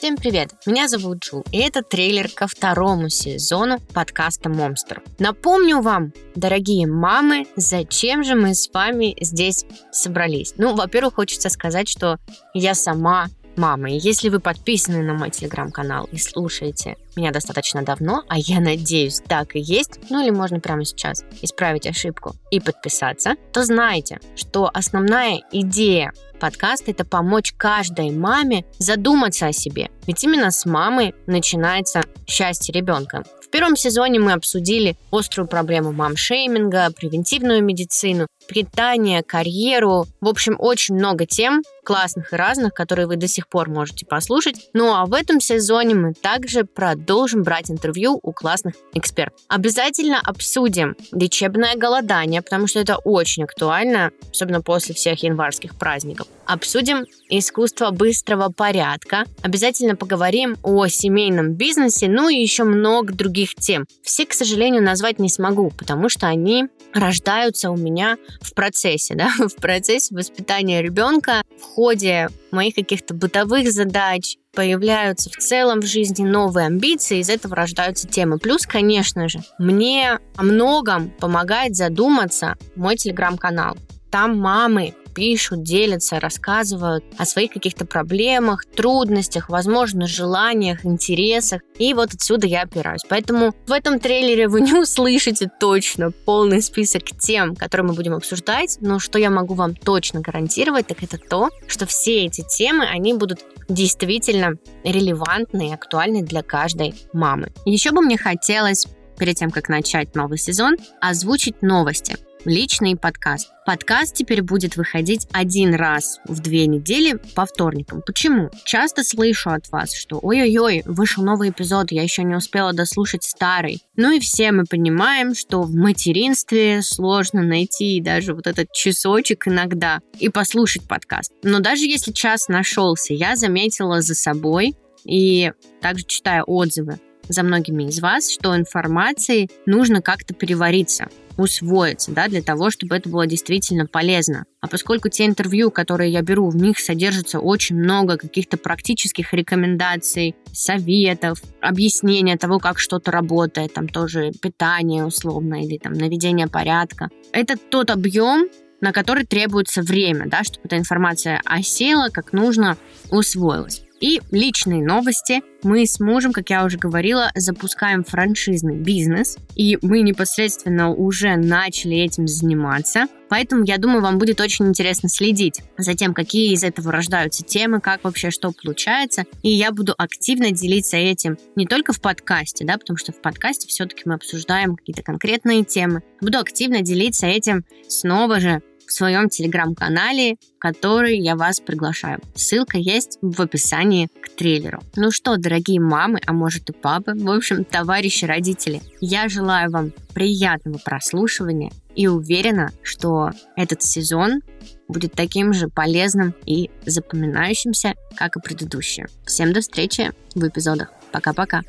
Всем привет! Меня зовут Джул, и это трейлер ко второму сезону подкаста «Монстр». Напомню вам, дорогие мамы, зачем же мы с вами здесь собрались? Ну, во-первых, хочется сказать, что я сама мама. И если вы подписаны на мой телеграм-канал и слушаете меня достаточно давно, а я надеюсь, так и есть, ну или можно прямо сейчас исправить ошибку и подписаться, то знайте, что основная идея подкаста – это помочь каждой маме задуматься о себе. Ведь именно с мамы начинается счастье ребенка. В первом сезоне мы обсудили острую проблему мам-шейминга, превентивную медицину, питание, карьеру. В общем, очень много тем классных и разных, которые вы до сих пор можете послушать. Ну а в этом сезоне мы также продолжим брать интервью у классных экспертов. Обязательно обсудим лечебное голодание, потому что это очень актуально, особенно после всех январских праздников. Обсудим искусство быстрого порядка. Обязательно поговорим о семейном бизнесе, ну и еще много других тем. Все, к сожалению, назвать не смогу, потому что они рождаются у меня в процессе, да, в процессе воспитания ребенка, в ходе моих каких-то бытовых задач, появляются в целом в жизни новые амбиции, из этого рождаются темы. Плюс, конечно же, мне о многом помогает задуматься мой телеграм-канал. Там мамы пишут, делятся, рассказывают о своих каких-то проблемах, трудностях, возможно, желаниях, интересах. И вот отсюда я опираюсь. Поэтому в этом трейлере вы не услышите точно полный список тем, которые мы будем обсуждать, но что я могу вам точно гарантировать, так это то, что все эти темы, они будут действительно релевантны и актуальны для каждой мамы. Еще бы мне хотелось перед тем, как начать новый сезон, озвучить новости личный подкаст. Подкаст теперь будет выходить один раз в две недели по вторникам. Почему? Часто слышу от вас, что ой-ой-ой, вышел новый эпизод, я еще не успела дослушать старый. Ну и все мы понимаем, что в материнстве сложно найти даже вот этот часочек иногда и послушать подкаст. Но даже если час нашелся, я заметила за собой и также читая отзывы за многими из вас, что информации нужно как-то перевариться усвоиться, да, для того, чтобы это было действительно полезно. А поскольку те интервью, которые я беру, в них содержится очень много каких-то практических рекомендаций, советов, объяснения того, как что-то работает, там тоже питание условно или там наведение порядка. Это тот объем, на который требуется время, да, чтобы эта информация осела, как нужно, усвоилась. И личные новости. Мы с мужем, как я уже говорила, запускаем франшизный бизнес, и мы непосредственно уже начали этим заниматься. Поэтому, я думаю, вам будет очень интересно следить за тем, какие из этого рождаются темы, как вообще что получается. И я буду активно делиться этим не только в подкасте, да, потому что в подкасте все-таки мы обсуждаем какие-то конкретные темы. Буду активно делиться этим снова же в своем телеграм-канале, в который я вас приглашаю. Ссылка есть в описании к трейлеру. Ну что, дорогие мамы, а может и папы, в общем, товарищи родители, я желаю вам приятного прослушивания и уверена, что этот сезон будет таким же полезным и запоминающимся, как и предыдущие. Всем до встречи в эпизодах. Пока-пока.